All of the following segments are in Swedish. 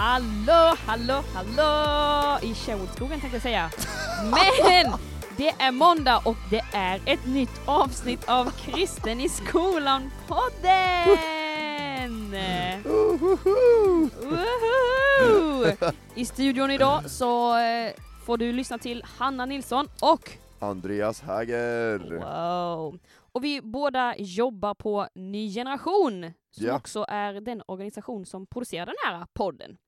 Hallå, hallå, hallå! I Sherwoodskogen tänkte jag säga. Men det är måndag och det är ett nytt avsnitt av Kristen i skolan-podden! I studion idag så eh, får du lyssna till Hanna Nilsson och Andreas Häger. Wow. Och vi båda jobbar på Ny Generation, som Ja. också är den organisation som producerar den här podden.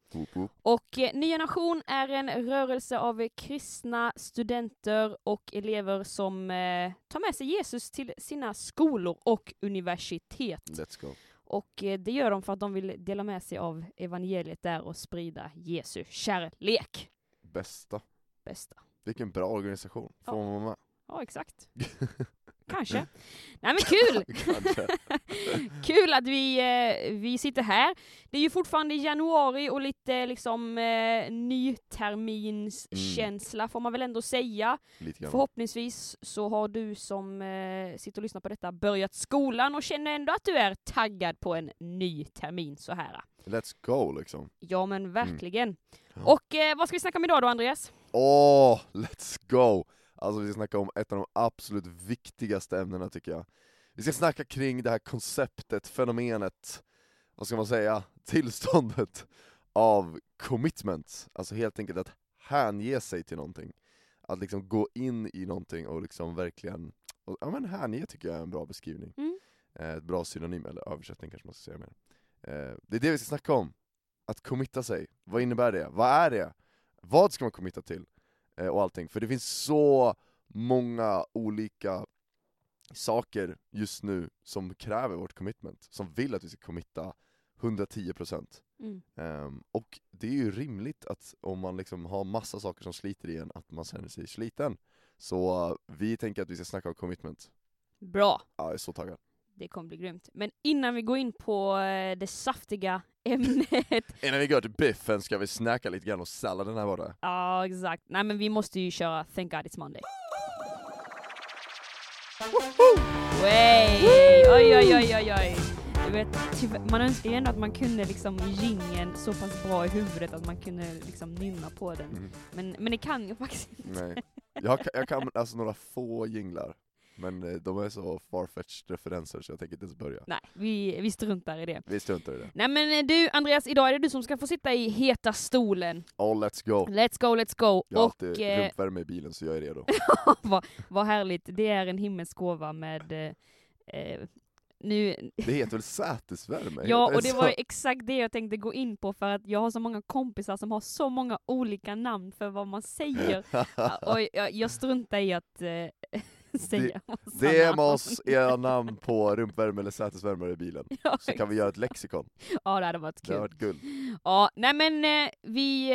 Och eh, Ny Generation är en rörelse av kristna studenter och elever som eh, tar med sig Jesus till sina skolor och universitet. Let's go. Och eh, det gör de för att de vill dela med sig av evangeliet där och sprida Jesu kärlek. Bästa. Bästa. Vilken bra organisation. Får Ja. man vara med? Ja, exakt. Kanske. Nej men kul! Kul att vi, eh, vi sitter här. Det är ju fortfarande januari och lite liksom eh, nyterminskänsla får man väl ändå säga. Förhoppningsvis så har du som eh, sitter och lyssnar på detta börjat skolan och känner ändå att du är taggad på en ny termin så här. Let's go liksom. Ja men verkligen. Ja. Och eh, vad ska vi snacka om idag då Andreas? Åh, let's go! Alltså vi ska snacka om ett av de absolut viktigaste ämnena tycker jag. Vi ska snacka kring det här konceptet, fenomenet, vad ska man säga, tillståndet av commitment. Alltså helt enkelt att hänge sig till någonting. Att liksom gå in i någonting och liksom verkligen, och, ja men hänge tycker jag är en bra beskrivning. Mm. Eh, ett bra synonym, eller översättning kanske man ska säga mer. Eh, det är det vi ska snacka om. Att committa sig. Vad innebär det? Vad är det? Vad ska man committa till? Eh, och allting. För det finns så många olika saker just nu som kräver vårt commitment. Som vill att vi ska committa 110%. Mm. Ehm, och det är ju rimligt att om man liksom har massa saker som sliter i en, att man känner sig sliten. Så eh, vi tänker att vi ska snacka om commitment. Bra. Ja, jag är så taggad. Det kommer bli grymt. Men innan vi går in på eh, det saftiga ämnet Innan vi går till biffen ska vi snacka lite grann om salladen här borta. Ja, exakt. Nej men vi måste ju köra Thank God It's Monday. Way! Oj, oj, oj, oj, oj. Du vet, man önskar ju ändå att man kunde liksom gingen så pass bra i huvudet att man kunde liksom nynna på den. Mm. Men, men det kan ju faktiskt inte. Nej. Jag, jag kan alltså några få jinglar, men eh, de är så farfetched referenser så jag tänker inte ens börja. Nej, vi, vi struntar i det. Vi struntar i det. Nej men eh, du Andreas, idag är det du som ska få sitta i heta stolen. Oh, let's go! Let's go, let's go! Jag har Och alltid eh, rumpvärme i bilen så jag är redo. vad, vad härligt, det är en himmelsk gåva med eh, nu, Det heter väl sätesvärme? Ja, och det var exakt det jag tänkte gå in på för att jag har så många kompisar som har så många olika namn för vad man säger. Och jag, jag struntar i att eh, säga DM oss era namn på rumpvärme eller sätesvärme i bilen, Ja, så kan vi göra ett lexikon. ja, det hade varit Det har kul. varit guld. Ja, nej men eh, vi...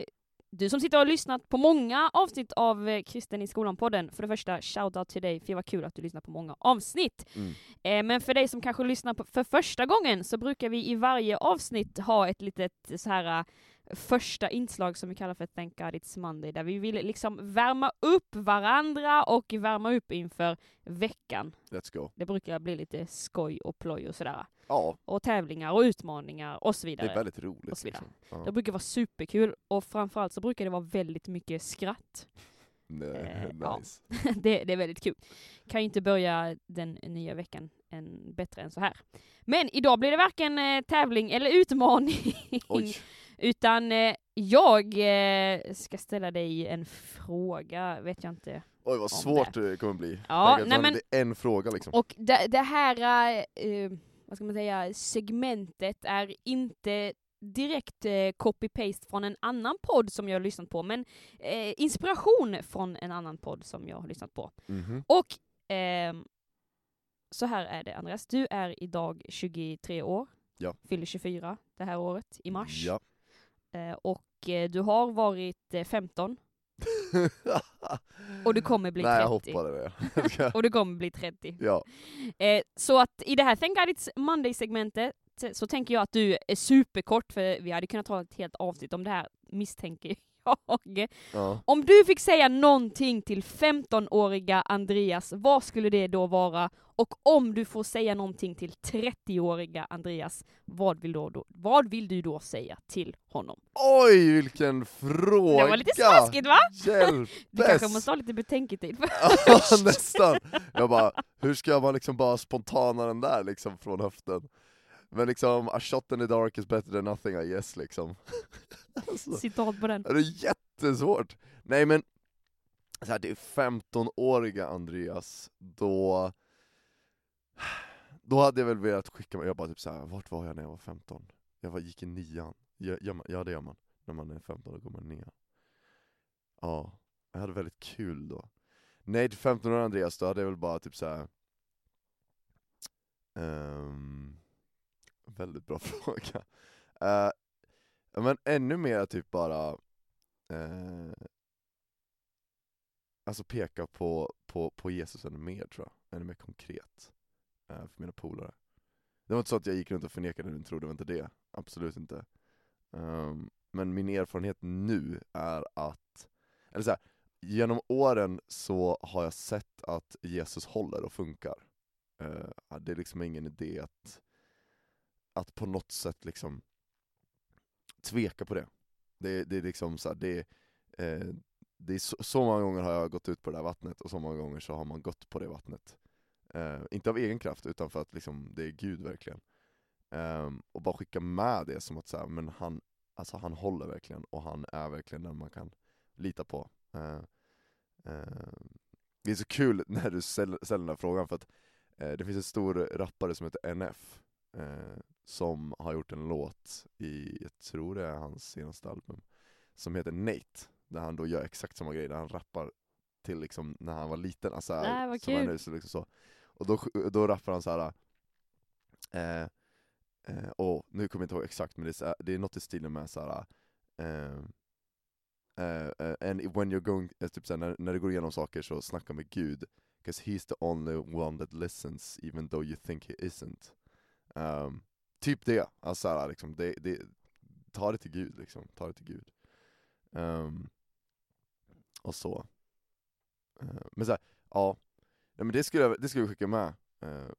Eh, du som sitter och har lyssnat på många avsnitt av eh, Kristen i skolan-podden, för det första, shout-out till dig, för det var kul att du lyssnar på många avsnitt. Mm. Eh, men för dig som kanske lyssnar på, för första gången så brukar vi i varje avsnitt ha ett litet så här första inslag som vi kallar för Thank God It's Monday, där vi vill liksom värma upp varandra och värma upp inför veckan. Let's go. Det brukar bli lite skoj och ploj och sådär. Ja, Och tävlingar och utmanningar och så det vidare. är väldigt roligt. och så vidare. Liksom. Det Ja. brukar vara superkul och framförallt så brukar det vara väldigt mycket skratt. Nej, eh, ja. nice. det, det är väldigt kul. Kan ju inte börja den nya veckan än, bättre än så här. Men idag blir det varken eh, tävling eller utmaning. Oj, Utan eh, jag eh, ska ställa dig en fråga, vet jag inte. Oj vad svårt det kommer bli. Ja, nej men- Det är en fråga liksom. Och det, det här, eh, vad ska man säga, segmentet är inte direkt eh, copy-paste från en annan podd som jag har lyssnat på, men eh, inspiration från en annan podd som jag har lyssnat på. Mhm. Och ehm, så här är det Andreas, du är idag 23 år, Ja. fyller 24 det här året i mars. Ja. Eh, och eh, du har varit eh, 15 och du kommer bli Nej jag 30. hoppade det. Och du kommer bli 30. ja. Eh, så att i det här Thank God It's Monday-segmentet så tänker jag att du är superkort, för vi hade kunnat ta ett helt avsnitt om det här, misstänker jag. Ja. Om du fick säga någonting till 15-åriga Andreas, vad skulle det då vara? Och om du får säga någonting till 30-åriga Andreas, vad vill, då, då, vad vill du då säga till honom? Oj, vilken fråga! Det var lite smaskigt va? Hjälpes! Du kanske måste ha lite betänketid. ja, nästan! Jag bara, hur ska jag vara liksom bara spontana den där liksom från höften? Men liksom, a shot in the dark is better than nothing I guess liksom. alltså, Citat på den. det är jättesvårt! Nej men, så här, det är 15-åriga Andreas, då då hade jag väl velat skicka mig, jag bara typ såhär, vart var jag när jag var 15? Jag var, gick i nian, ja, det gör man, när man är 15 då går man i nian Ja, jag hade väldigt kul då Nej till 15 år Andreas, då hade jag väl bara typ såhär um, Väldigt bra fråga. Uh, Men ännu mer typ bara uh, Alltså peka på, på, på Jesus ännu mer tror jag, ännu mer konkret uh, för mina polare. Det var inte så att jag gick runt och förnekade min tro, det var inte det, absolut inte. Um, Men min erfarenhet nu är att, eller så här, genom åren så har jag sett att Jesus håller och funkar. Uh, Det är liksom ingen idé att, att på något sätt liksom tveka på det. Det, det är liksom så här, det, eh, det är så, så, många gånger har jag gått ut på det där vattnet, och så många gånger så har man gått på det vattnet. Eh, Inte av egen kraft, utan för att liksom, det är Gud verkligen. Eh, Och bara skicka med det som att så här, men han, alltså han håller verkligen, och han är verkligen den man kan lita på. Eh, ehm, det är så kul när du ställer, ställer den här frågan, för att eh, det finns en stor rappare som heter NF som har gjort en låt i, jag tror det är hans senaste album Som heter Nate där han då gör exakt samma grej, där han rappar till liksom när han var liten, alltså Nej, vad som han nu, så liksom så. Och då, då rappar han så här. Eh, eh, och nu kommer jag inte ihåg exakt, men det är, så här, det är något i stilen med så här. Eh, eh, eh, and when you're going, eh, typ så här, när, när du går igenom saker så snacka med Gud, 'cause he's the only one that listens even though you think he isn't. Um, typ det, alltså här, liksom, det, det, ta det till Gud liksom, ta det till Gud. Um, och så. Uh, men så här, ja, Nej, men det skulle jag, det skulle jag skicka med, uh,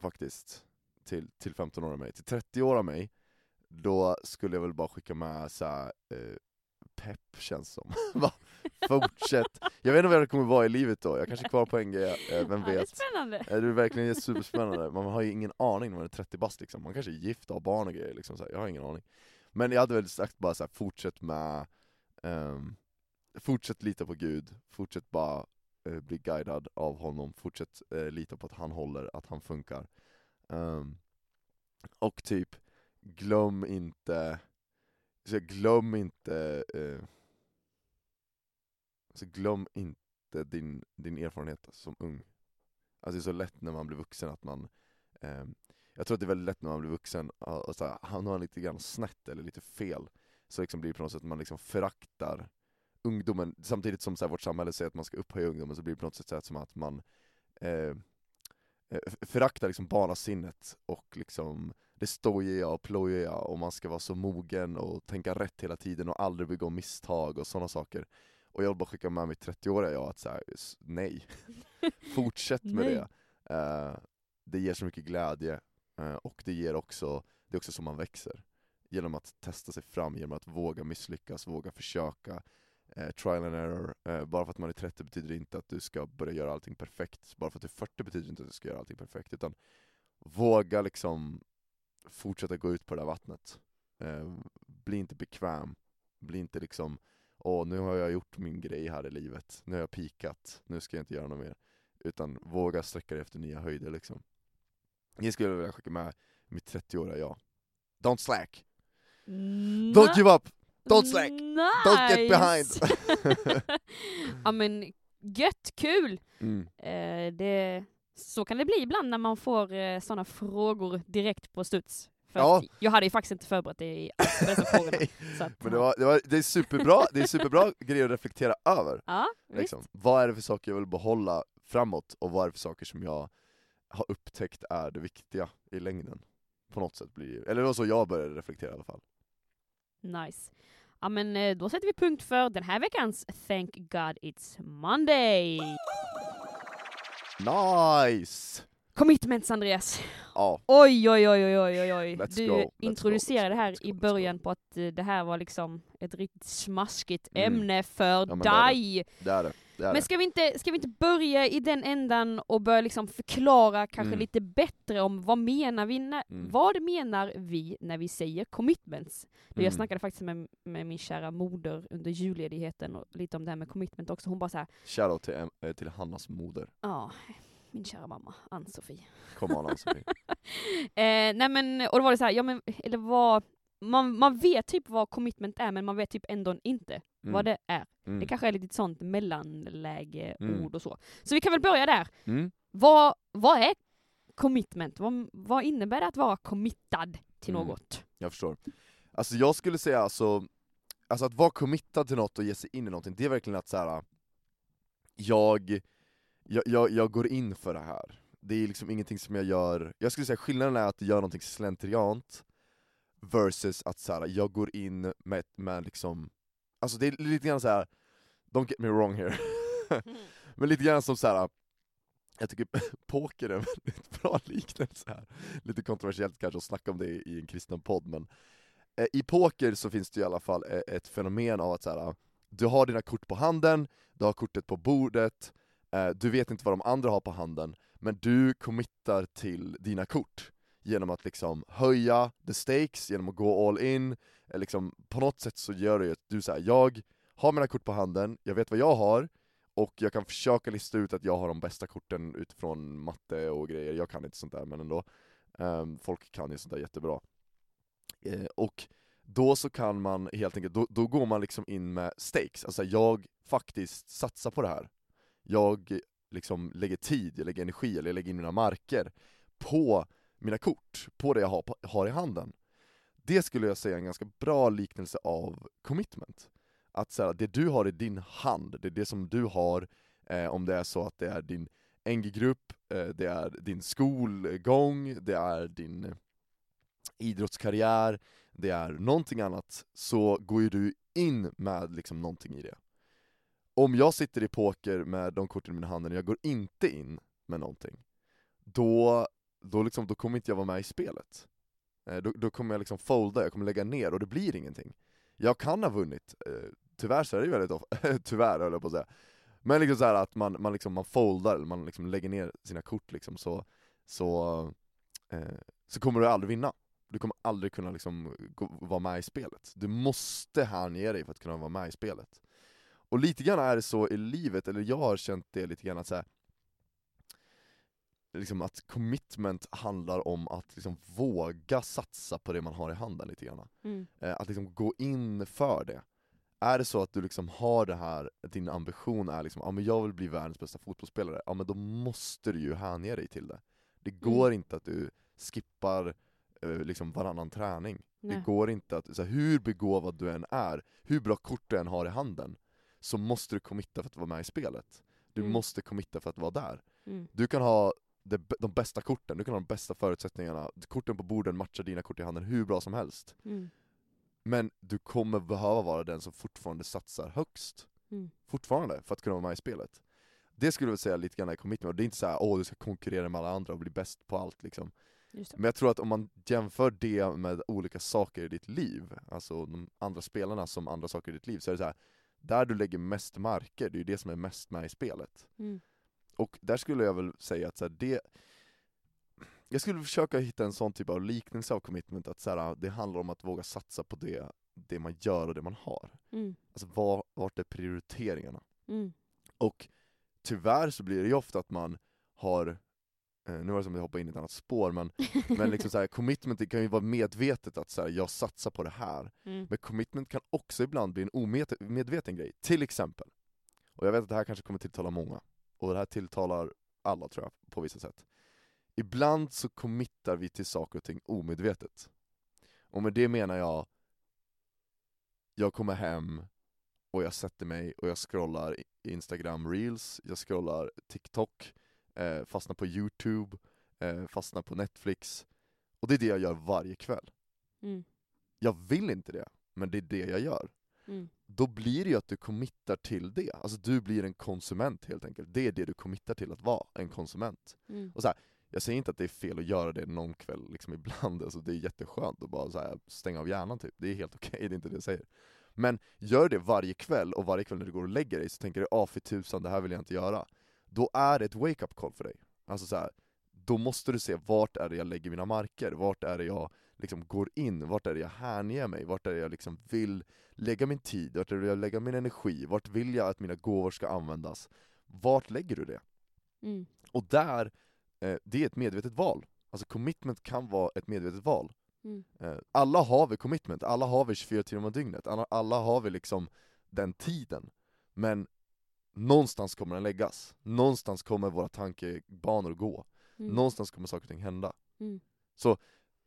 faktiskt, till, till 15 år av mig. Till 30 år av mig, då skulle jag väl bara skicka med så här, uh, pepp känns som. Fortsätt! Jag vet inte vad det kommer vara i livet då, jag kanske är kvar på NG, uh, vem Ja, det är vet? spännande. Eh, Det är verkligen superspännande, man har ju ingen aning när man är 30 bast liksom, man kanske är gift och har barn och grejer liksom, så här. jag har ingen aning Men jag hade väl sagt bara så här, fortsätt med, ehm, fortsätt lita på Gud, fortsätt bara eh, bli guidad av honom, fortsätt eh, lita på att han håller, att han funkar Ehm, Och typ, glöm inte, så glöm inte, eh, så glöm inte din, din erfarenhet som ung. Alltså det är så lätt när man blir vuxen att man eh, Jag tror att det är väldigt lätt när man blir vuxen och, och så här, ah, hamnar man lite grann snett eller lite fel. Så liksom blir det på något sätt att man liksom föraktar ungdomen. Samtidigt som så här, vårt samhälle säger att man ska upphöja ungdomen så blir det på något sätt så här, som att man eh, eh, föraktar liksom barnasinnet och liksom det stojiga och plojiga och man ska vara så mogen och tänka rätt hela tiden och aldrig begå misstag och sådana saker. Och jag vill bara skicka med mitt 30-åriga jag att så här, nej, fortsätt med Nej. det. Eh, Det ger så mycket glädje, eh, och det ger också, det är också som man växer. Genom att testa sig fram, genom att våga misslyckas, våga försöka eh, Trial and error, eh, bara för att man är 30 betyder inte att du ska börja göra allting perfekt. Bara för att du är 40 betyder inte att du ska göra allting perfekt Utan våga liksom fortsätta gå ut på det där vattnet. Eh, Bli inte bekväm, bli inte liksom Åh, nu har jag gjort min grej här i livet, nu har jag pikat, nu ska jag inte göra något mer. Utan våga sträcka dig efter nya höjder liksom. Det skulle jag vilja skicka med mitt 30-åriga jag. Don't slack, don't give up, don't slack, don't get behind ja men gött, kul! mm. Eh, det, så kan det bli ibland när man får eh, sådana frågor direkt på studs. För Ja. jag hade ju faktiskt inte förberett det i dessa frågorna. Att, Men det, var, det, var, det är superbra, det är superbra grejer att reflektera över Ja, liksom. Vad är det för saker jag vill behålla framåt, och vad är det för saker som jag har upptäckt är det viktiga i längden? På något sätt blir eller det var så jag började reflektera i alla fall Nice. Ja men eh, då sätter vi punkt för den här veckans Thank God It's Monday. Nice! Commitments Andreas. Ja, Oj oj oj oj oj oj. Let's Du go, introducerade go, let's här go, i början på att eh, det här var liksom ett riktigt smaskigt Mm. ämne för men det är det. dig. det är det. Men ska vi, inte, ska vi inte börja i den ändan och börja liksom förklara kanske Mm. lite bättre om vad menar vi när, Mm. vad menar vi när vi säger commitments? Jag Mm. snackade faktiskt med, med min kära moder under julledigheten och lite om det här med commitment också. Hon bara såhär, Shoutout till, eh, till Hannas moder. ja, min kära mamma, Ann-Sofie. Kom on Ann-Sofie. Eh, nej men, och då var det så här, ja men, eller vad, man, man vet typ vad commitment är men man vet typ ändå inte Mm. vad det är. Mm. Det kanske är lite sånt mellanläge Mm. ord och så. Så vi kan väl börja där. Mm. Vad, vad är commitment? Vad, vad innebär det att vara committad till Mm. något? Jag förstår. Alltså jag skulle säga alltså, alltså att vara committad till något och ge sig in i någonting, det är verkligen att så här. Jag, jag, jag, jag går in för det här. Det är liksom ingenting som jag gör, jag skulle säga skillnaden är att jag gör någonting slentriant versus att så här, jag går in med, med liksom, alltså det är lite grann så här. don't get me wrong here, men lite grann som så här. jag tycker poker är en väldigt bra liknelse här. Lite kontroversiellt kanske att snacka om det i en kristen podd, men eh, i poker så finns det i alla fall eh, ett fenomen av att så här, du har dina kort på handen, du har kortet på bordet, eh, du vet inte vad de andra har på handen, men du committar till dina kort genom att liksom höja the stakes, genom att gå all in, eh, liksom, på något sätt så gör det ju att du säger jag har mina kort på handen, jag vet vad jag har, och jag kan försöka lista ut att jag har de bästa korten utifrån matte och grejer, jag kan inte sånt där men ändå. Um, folk kan ju sånt där jättebra. Uh, och då så kan man helt enkelt, då, då går man liksom in med stakes, alltså jag faktiskt satsar på det här. Jag liksom lägger tid, jag lägger energi, eller jag lägger in mina marker på mina kort, på det jag har, har i handen. Det skulle jag säga är en ganska bra liknelse av commitment. Att så här, det du har i din hand, det är det som du har, eh, om det är så att det är din NG-grupp, eh, det är din skolgång, det är din idrottskarriär, det är någonting annat, så går ju du in med liksom någonting i det. Om jag sitter i poker med de korten i mina handen och jag går inte in med någonting, då, då, liksom, då kommer inte jag vara med i spelet. Eh, då, då kommer jag liksom folda, jag kommer lägga ner och det blir ingenting. Jag kan ha vunnit, eh, tyvärr så är det ju väldigt ofta, tyvärr höll jag på att säga. Men liksom så här att man, man, liksom, man foldar, eller man liksom lägger ner sina kort liksom, så, så, eh, så kommer du aldrig vinna. Du kommer aldrig kunna liksom gå, vara med i spelet. Du måste hänge dig för att kunna vara med i spelet. Och lite grann är det så i livet, eller jag har känt det lite grann att så här, liksom att commitment handlar om att liksom våga satsa på det man har i handen lite grann. Mm. Eh, Att liksom gå in för det. Är det så att du liksom har det här, din ambition är liksom, ja men jag vill bli världens bästa fotbollsspelare, ja men då måste du ju hänge dig till det. Det går inte att du skippar eh, liksom varannan träning. Det Nej. går inte att, så här, hur begåvad du än är, hur bra kort du än har i handen, så måste du committa för att vara med i spelet. Du Mm. måste committa för att vara där. Mm. Du kan ha det, de bästa korten, du kan ha de bästa förutsättningarna, korten på borden matchar dina kort i handen hur bra som helst. Mm. Men du kommer behöva vara den som fortfarande satsar högst. Mm. Fortfarande, för att kunna vara med i spelet. Det skulle jag säga lite grann är commitment, det är inte så här, åh du ska konkurrera med alla andra och bli bäst på allt liksom. Men jag tror att om man jämför det med olika saker i ditt liv, alltså de andra spelarna som andra saker i ditt liv, så är det så här, där du lägger mest marker, det är ju det som är mest med i spelet. Mm. Och där skulle jag väl säga att så här, det Jag skulle försöka hitta en sån typ av liknelse av commitment, att så här, det handlar om att våga satsa på det, det man gör och det man har. Mm. Alltså var, vart är prioriteringarna? Mm. Och tyvärr så blir det ju ofta att man har eh, nu var det som att jag hoppade in i ett annat spår, men, men liksom så här, commitment det kan ju vara medvetet att så här, jag satsar på det här. Mm. Men commitment kan också ibland bli en omedveten grej. Till exempel, och jag vet att det här kanske kommer tilltala många, och det här tilltalar alla tror jag, på vissa sätt. Ibland så committar vi till saker och ting omedvetet. Och med det menar jag, jag kommer hem och jag sätter mig och jag scrollar Instagram reels, jag scrollar TikTok, eh, fastnar på Youtube, eh, fastnar på Netflix. Och det är det jag gör varje kväll. Mm. Jag vill inte det, men det är det jag gör. Mm. Då blir det ju att du committar till det. Alltså du blir en konsument helt enkelt. Det är det du committar till att vara, en konsument. Mm. Jag säger inte att det är fel att göra det någon kväll liksom ibland, alltså det är jätteskönt att bara så här, stänga av hjärnan typ. Det är helt okej, det är inte det jag säger. Men gör det varje kväll, och varje kväll när du går och lägger dig så tänker du ah för tusan, det här vill jag inte göra. Då är det ett wake-up call för dig. Alltså så här, då måste du se vart är det jag lägger mina marker, vart är det jag liksom går in, vart är det jag hänger mig, vart är det jag liksom vill lägga min tid, vart är det jag vill lägga min energi, vart vill jag att mina gåvor ska användas? Vart lägger du det? Mm. Och där, eh, det är ett medvetet val. Alltså commitment kan vara ett medvetet val. Mm. Eh, alla har vi commitment, alla har vi 24 timmar om dygnet, alla, alla har vi liksom den tiden. Men någonstans kommer den läggas, någonstans kommer våra tankebanor gå, Mm. någonstans kommer saker och ting hända. Mm.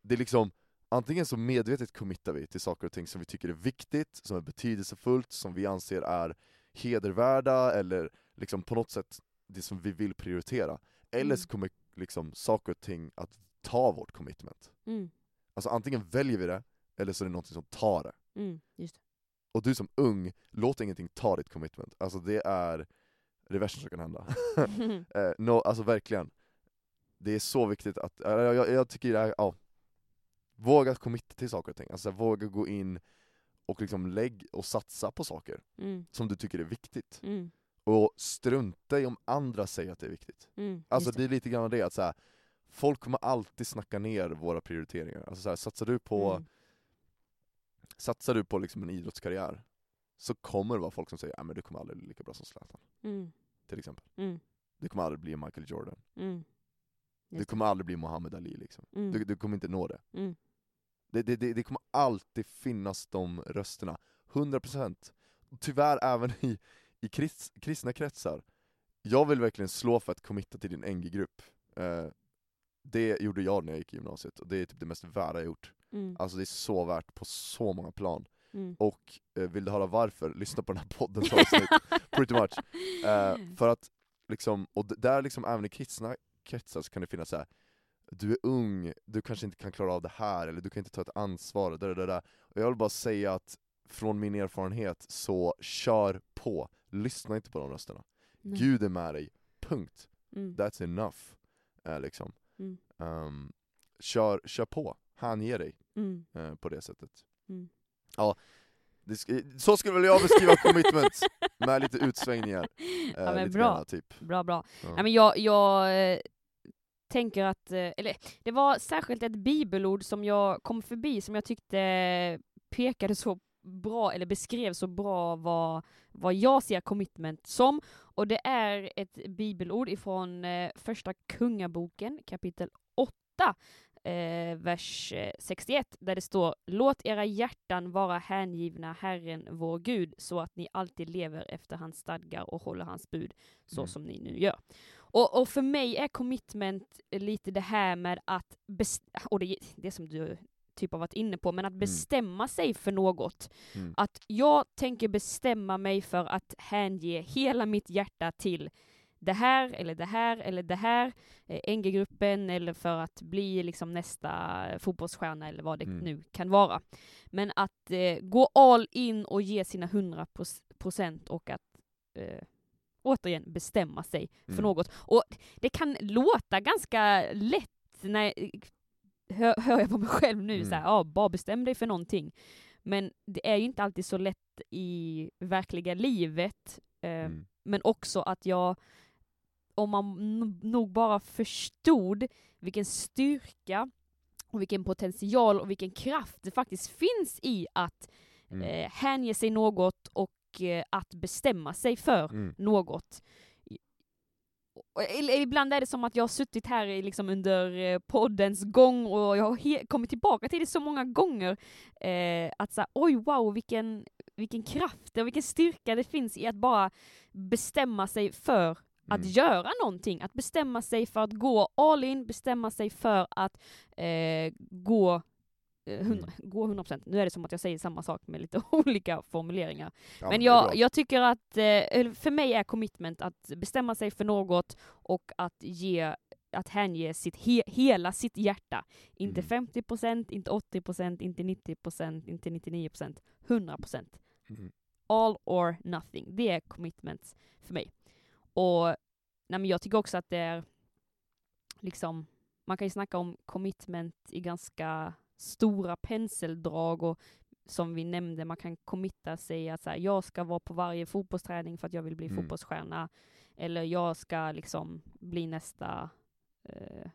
Det är liksom, antingen så medvetet committar vi till saker och ting som vi tycker är viktigt, som är betydelsefullt, som vi anser är hedervärda, eller liksom på något sätt det som vi vill prioritera. Eller Mm. så kommer liksom saker och ting att ta vårt commitment. Mm. Alltså antingen väljer vi det, eller så är det någonting som tar det. Mm. Just Och du som ung, låt ingenting ta ditt commitment. Alltså det är det värsta som kan hända. det. eh, no, alltså verkligen. Det är så viktigt att, eh, jag, jag, jag tycker det är, ja. Våga committa till saker och ting, alltså våga gå in och liksom lägg och satsa på saker mm. som du tycker är viktigt. Mm. Och strunta i om andra säger att det är viktigt. Mm. Alltså det är lite grann det att så här, folk kommer alltid snacka ner våra prioriteringar. Alltså så här, satsar du på, Mm. satsar du på liksom en idrottskarriär, så kommer det vara folk som säger att du kommer aldrig bli lika bra som Zlatan, Mm. till exempel. Mm. Du kommer aldrig bli Michael Jordan. Du kommer aldrig bli Muhammad Ali liksom. Mm. Du, du kommer inte nå det. Mm. Det, det, det. det kommer alltid finnas de rösterna, 100% Tyvärr även i, i krist, kristna kretsar. Jag vill verkligen slå för att committa till din NG-grupp. Eh, det gjorde jag när jag gick i gymnasiet, och det är typ det mest värda jag gjort. Mm. Alltså det är så värt på så många plan. Mm. Och eh, vill du höra varför, lyssna på den här poddens avsnitt, pretty much. Eh, för att, liksom, och där liksom även i kristna kretsar så kan det finnas så här. du är ung, du kanske inte kan klara av det här, eller du kan inte ta ett ansvar, där, där, där. Och jag vill bara säga att från min erfarenhet, så kör på, lyssna inte på de rösterna. Nej. Gud är med dig, punkt. Mm. That's enough. Eh, liksom. Mm. Ehm, kör, kör på, hänge dig Mm. eh, på det sättet. Mm. Det sk- så skulle väl jag beskriva commitment, med lite utsvängningar. Eh, Ja, men lite bra. grann, typ. Bra, bra. Ja. Nej, men jag, jag eh, tänker att, eh, eller det var särskilt ett bibelord som jag kom förbi som jag tyckte pekade så bra, eller beskrev så bra vad, vad jag ser commitment som. Och det är ett bibelord ifrån eh, första kungaboken kapitel 8, eh, vers eh, 61, där det står Låt era hjärtan vara hängivna Herren vår Gud, så att ni alltid lever efter hans stadgar och håller hans bud, så Mm. som ni nu gör. Och, och för mig är commitment lite det här med att, och det, det som du typ har varit inne på, men att bestämma sig för något. Mm. Att jag tänker bestämma mig för att hänge hela mitt hjärta till det här, eller det här, eller det här, eh, NG-gruppen, eller för att bli liksom nästa fotbollsstjärna, eller vad det Mm. nu kan vara. Men att eh, gå all in och ge sina 100 procent och att eh, återigen bestämma sig för Mm. något. Och det kan låta ganska lätt när hör, hör jag på mig själv nu, Mm. så här, ja, bara bestäm dig för någonting. Men det är ju inte alltid så lätt i verkliga livet. Eh, Mm. Men också att jag, om man nog bara förstod vilken styrka och vilken potential och vilken kraft det faktiskt finns i att Mm. eh, hänge sig något och eh, att bestämma sig för Mm. något. Och Ibland är det som att jag har suttit här liksom under eh, poddens gång och jag har kommit tillbaka till det så många gånger. Eh, att säga, oj wow, vilken, vilken kraft och vilken styrka det finns i att bara bestämma sig för att Mm. göra någonting. Att bestämma sig för att gå all in, bestämma sig för att eh, gå eh, 100, Mm. gå 100%. Nu är det som att jag säger samma sak med lite olika formuleringar. Ja, men jag, jag tycker att, eh, för mig är commitment att bestämma sig för något och att ge att hänge sitt he, hela sitt hjärta. Inte Mm. 50%, inte 80%, inte 90%, inte 99%, 100%. Mm. All or nothing. Det är commitment för mig. Och nej, men jag tycker också att det är liksom, man kan ju snacka om commitment i ganska stora penseldrag och som vi nämnde, man kan committa sig att så här, jag ska vara på varje fotbollsträning för att jag vill bli Mm. fotbollsstjärna. Eller jag ska liksom bli nästa, eh,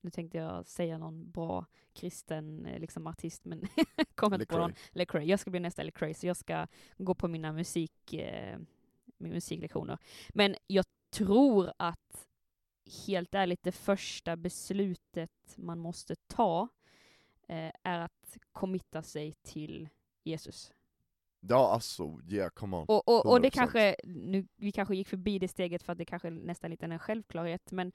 nu tänkte jag säga någon bra kristen eh, liksom artist, men kommer inte på någon. Lecrae. Jag ska bli nästa Lecrae, så jag ska gå på mina musik, eh, mina musiklektioner. Men jag tror att, helt ärligt, det första beslutet man måste ta eh, är att committa sig till Jesus. Ja alltså, yeah come on. Och, och, och det 100%. kanske, nu, vi kanske gick förbi det steget för att det kanske nästan lite är en självklarhet, men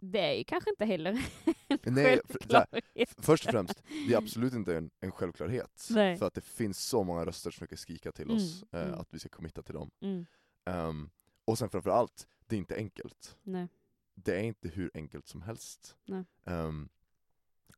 det är ju kanske inte heller en Nej, så här, självklarhet. Först och främst, det är absolut inte en, en självklarhet. Nej. För att det finns så många röster som försöker skrika till oss, Mm, eh, mm. att vi ska committa till dem. Mm, Ehm, och sen framförallt, det är inte enkelt. nej. Det är inte hur enkelt som helst. Nej.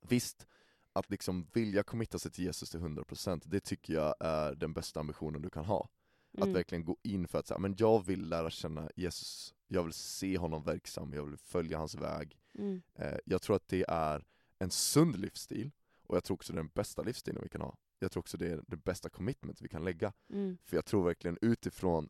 Visst, att liksom vilja committa sig till Jesus till 100% det tycker jag är den bästa ambitionen du kan ha. Att Mm, verkligen gå in för att säga, men jag vill lära känna Jesus, jag vill se honom verksam, jag vill följa hans väg. mm, Eh, jag tror att det är en sund livsstil, och jag tror också det är den bästa livsstilen vi kan ha. Jag tror också det är det bästa commitment vi kan lägga. mm, För jag tror verkligen utifrån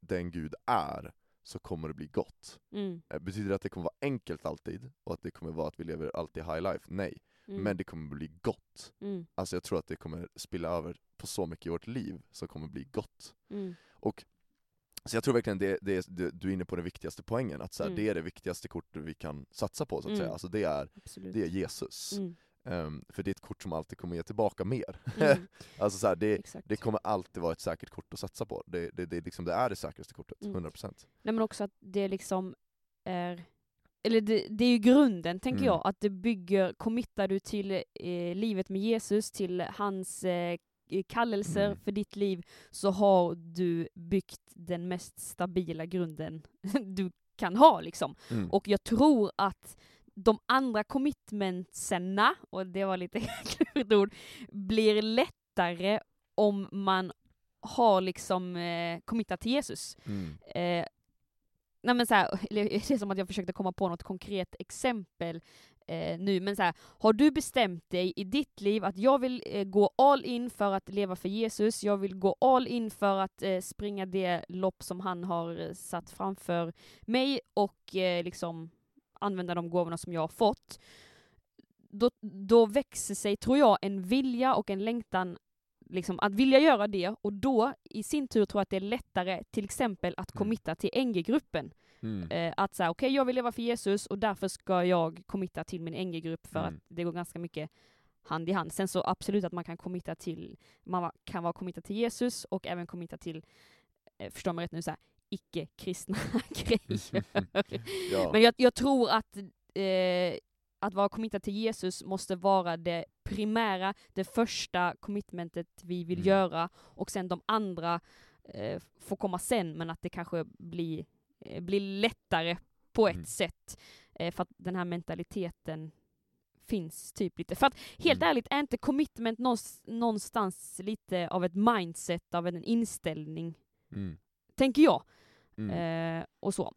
den Gud är, så kommer det bli gott. mm, Eh, betyder det att det kommer vara enkelt alltid, och att det kommer vara att vi lever alltid high life? Nej. mm, Men det kommer bli gott. mm, Alltså jag tror att det kommer spilla över på så mycket i vårt liv som kommer bli gott. mm, Och så jag tror verkligen det, det, det, du är inne på den viktigaste poängen, att så här, Mm. det är det viktigaste kortet vi kan satsa på så att Mm. säga. Alltså det är, absolut. det är Jesus. Ehm, för det kort som alltid kommer ge tillbaka mer. mm, alltså så här, det, exakt. det kommer alltid vara ett säkert kort att satsa på. Det, det, det, liksom, det är det säkraste kortet, Mm. 100%. Nej men också att det liksom är, eller det, det är ju grunden tänker Mm. jag, att det bygger, committar du till eh, livet med Jesus, till hans eh, kallelser Mm. för ditt liv, så har du byggt den mest stabila grunden du kan ha liksom. Mm. Och jag tror att de andra commitmentserna, och det var lite klurigt ord, blir lättare om man har liksom eh, committat till Jesus. Mm. Eh, nej men så här, det är som att jag försökte komma på något konkret exempel eh, nu, men så här, har du bestämt dig i ditt liv att jag vill eh, gå all in för att leva för Jesus, jag vill gå all in för att eh, springa det lopp som han har eh, satt framför mig och eh, liksom använda de gåvorna som jag har fått, då, då växer sig, tror jag, en vilja och en längtan liksom, att vilja göra det och då i sin tur tror jag att det är lättare till exempel att Mm. committa till NG-gruppen. Mm. Eh, att säga okej jag vill leva för Jesus och därför ska jag committa till min NG-grupp för Mm. att det går ganska mycket hand i hand. Sen så absolut att man kan committa till, man kan vara committad till Jesus och även committa till, eh, förstå mig rätt nu, så här, icke-kristna grejer. ja. Men jag, jag tror att eh, att vara committad till Jesus måste vara det primära, det första commitmentet vi vill Mm. göra och sen de andra eh, får komma sen men att det kanske blir, eh, blir lättare på ett Mm. sätt eh, för att den här mentaliteten finns typ lite. För att helt Mm. ärligt, är inte commitment någonstans, lite av ett mindset, av en inställning, Mm. Tänker jag. Mm. Eh, och så.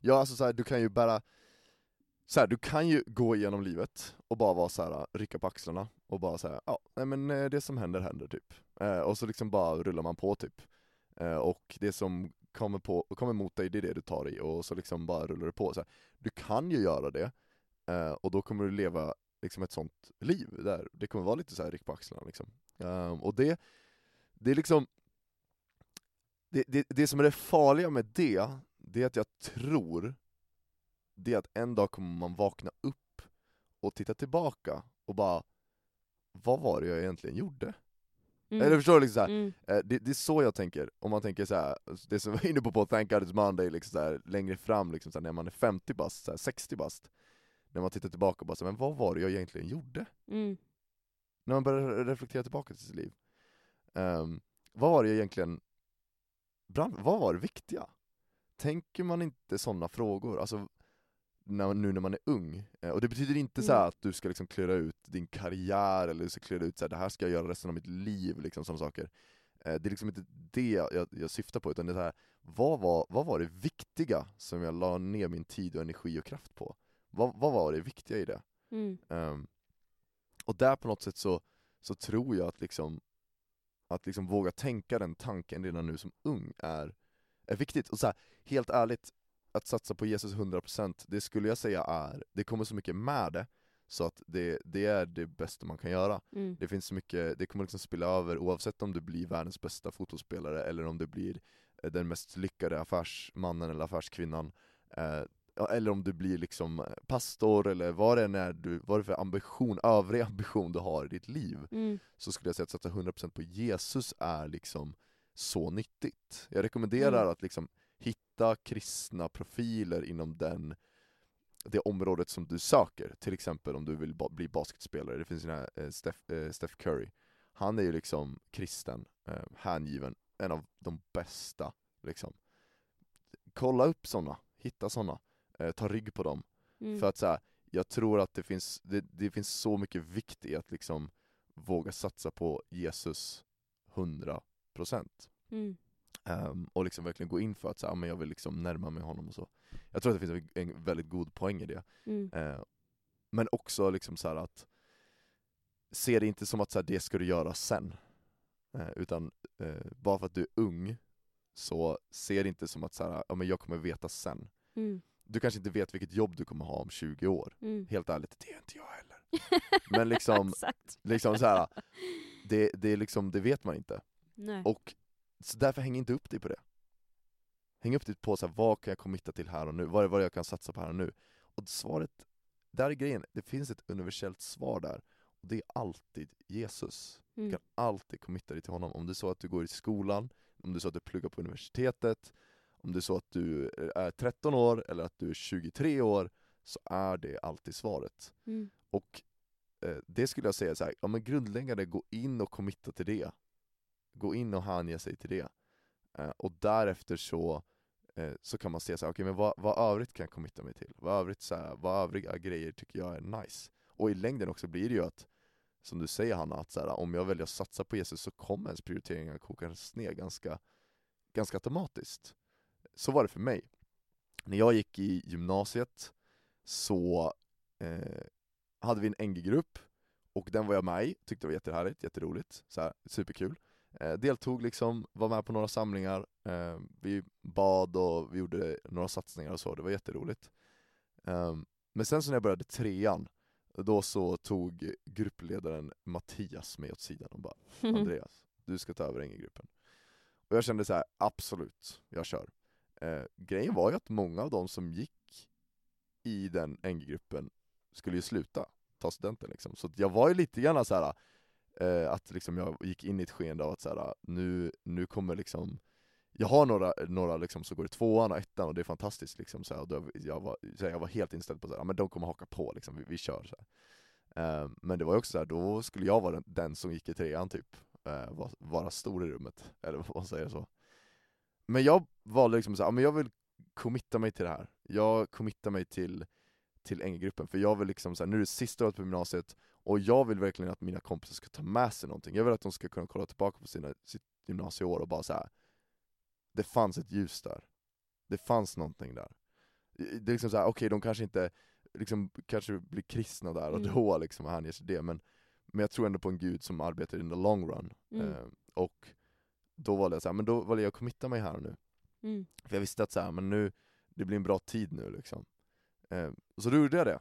Ja alltså så här, du kan ju bara så här, du kan ju gå igenom livet och bara vara så här, rycka på axlarna och bara säga ja, nej men eh, det som händer händer typ. Eh, och så liksom bara rullar man på typ. Eh, och det som kommer, på, kommer mot dig, det är det du tar i och så liksom bara rullar du på. Så här, du kan ju göra det, eh, och då kommer du leva liksom ett sånt liv där det kommer vara lite så här ryck på axlarna liksom. Ehm, och det, det är liksom det, det, det som är det farliga med det, det är att jag tror det är att en dag kommer man vakna upp och titta tillbaka och bara Vad var det jag egentligen gjorde? Mm. Eller förstår du? Liksom Mm. eh, det, det är så jag tänker, om man tänker så här, det som vi var inne på på Thank God It's Monday, liksom så här, längre fram, liksom här, när man är 50 bast, så här, 60 bast När man tittar tillbaka och bara så men vad var det jag egentligen gjorde? Mm. När man börjar reflektera tillbaka till sitt liv Ehm, Vad var det jag egentligen brann, vad var det viktiga? Tänker man inte sådana frågor? Alltså, när, nu när man är ung, Eh, och det betyder inte så här Mm. att du ska liksom klura ut din karriär, eller du ska klura ut så här, det här ska jag göra resten av mitt liv, liksom sådana saker Eh, det är liksom inte det jag, jag syftar på, utan det är så här, vad var, vad var det viktiga som jag la ner min tid och energi och kraft på? Vad, vad var det viktiga i det? Mm. Um, och där på något sätt så, så tror jag att liksom, att liksom våga tänka den tanken redan nu som ung är, är viktigt. Och så här, helt ärligt, att satsa på Jesus 100% det skulle jag säga är, det kommer så mycket med det, så att det, det är det bästa man kan göra. Mm. Det finns så mycket, det kommer liksom spilla över oavsett om du blir världens bästa fotbollsspelare eller om du blir eh, den mest lyckade affärsmannen eller affärskvinnan. Eh, eller om du blir liksom eh, pastor eller vad det än är du, vad det är för ambition, övrig ambition du har i ditt liv. Mm. Så skulle jag säga att satsa 100% på Jesus är liksom så nyttigt. Jag rekommenderar Mm. att liksom hitta kristna profiler inom den det området som du söker, till exempel om du vill ba bli basketspelare, det finns den här eh, Steph, eh, Steph Curry Han är ju liksom kristen, eh, hängiven, en av de bästa liksom Kolla upp sådana, hitta sådana, eh, ta rygg på dem Mm. För att så här, jag tror att det finns, det, det finns så mycket vikt i att liksom våga satsa på Jesus 100% Mm. um, och liksom verkligen gå in för att så här, "Ah, men jag vill liksom närma mig honom och så Jag tror att det finns en, väldigt god poäng i det Mm. Eh, men också liksom så att se det inte som att så här, det ska du göra sen. Eh, utan eh, bara för att du är ung, så se det inte som att så här, ja, men jag kommer veta sen. Mm. Du kanske inte vet vilket jobb du kommer ha om 20 år. Mm. Helt ärligt, det är inte jag heller. Men liksom, liksom så här, det, det, är liksom, det vet man inte. Nej. Och så därför häng inte upp dig på det. Häng upp dig på så här, vad kan jag committa till här och nu? Vad är vad jag kan satsa på här och nu? Och svaret, där är grejen, det finns ett universellt svar där. Och det är alltid Jesus. Du Mm. kan alltid committa dig till honom. Om det är så att du går i skolan, om det är så att du pluggar på universitetet, om det är så att du är 13 år eller att du är 23 år, så är det alltid svaret. Mm. Och eh, det skulle jag säga så här, ja men grundläggande, gå in och committa till det. Gå in och hänge sig till det. Eh, och därefter så, eh, så kan man se så här, okej men vad, vad övrigt kan jag committa mig till? Vad övrigt så här, vad övriga grejer tycker jag är nice? Och i längden också blir det ju att, som du säger Hanna, att så här, om jag väljer att satsa på Jesus så kommer ens prioriteringar kokas ner ganska, ganska automatiskt. Så var det för mig. När jag gick i gymnasiet så eh, hade vi en NG-grupp, och den var jag med i, tyckte det var jättehärligt, jätteroligt, så här, superkul. Eh, deltog liksom, var med på några samlingar, eh, vi bad och vi gjorde några satsningar och så, det var jätteroligt. Eh, men sen så när jag började trean, då så tog gruppledaren Mattias mig åt sidan och bara Andreas, du ska ta över NG-gruppen. Och jag kände så här, absolut, jag kör. Eh, grejen var ju att många av de som gick i den NG-gruppen skulle ju sluta, ta studenten liksom. Så jag var ju lite grann så här eh, att liksom jag gick in i ett skeende av att så här, nu, nu kommer liksom jag har några, några liksom som går i tvåan och ettan och det är fantastiskt liksom, så här, och då, jag, var, så här, jag var helt inställd på att ja, men de kommer haka på, liksom, vi, vi kör så här. Eh, Men det var ju också så här, då skulle jag vara den, den som gick i trean typ, eh, vara, vara stor i rummet, eller vad man säger så men jag valde liksom så här, men jag vill committa mig till det här, jag committar mig till, till NG-gruppen, för jag vill liksom så här, nu är det sista året på gymnasiet, och jag vill verkligen att mina kompisar ska ta med sig någonting, jag vill att de ska kunna kolla tillbaka på sina, sitt gymnasieår och bara så här. det fanns ett ljus där, det fanns någonting där. Det är liksom så här, okej de kanske inte, liksom, kanske blir kristna där och Mm. då liksom hänger sig det, men, men jag tror ändå på en gud som arbetar in the long run. Mm. Eh, och då valde jag så här, men då valde jag att committa mig här nu. Mm. För jag visste att så här, men nu, det blir en bra tid nu liksom. Eh, så då gjorde jag det,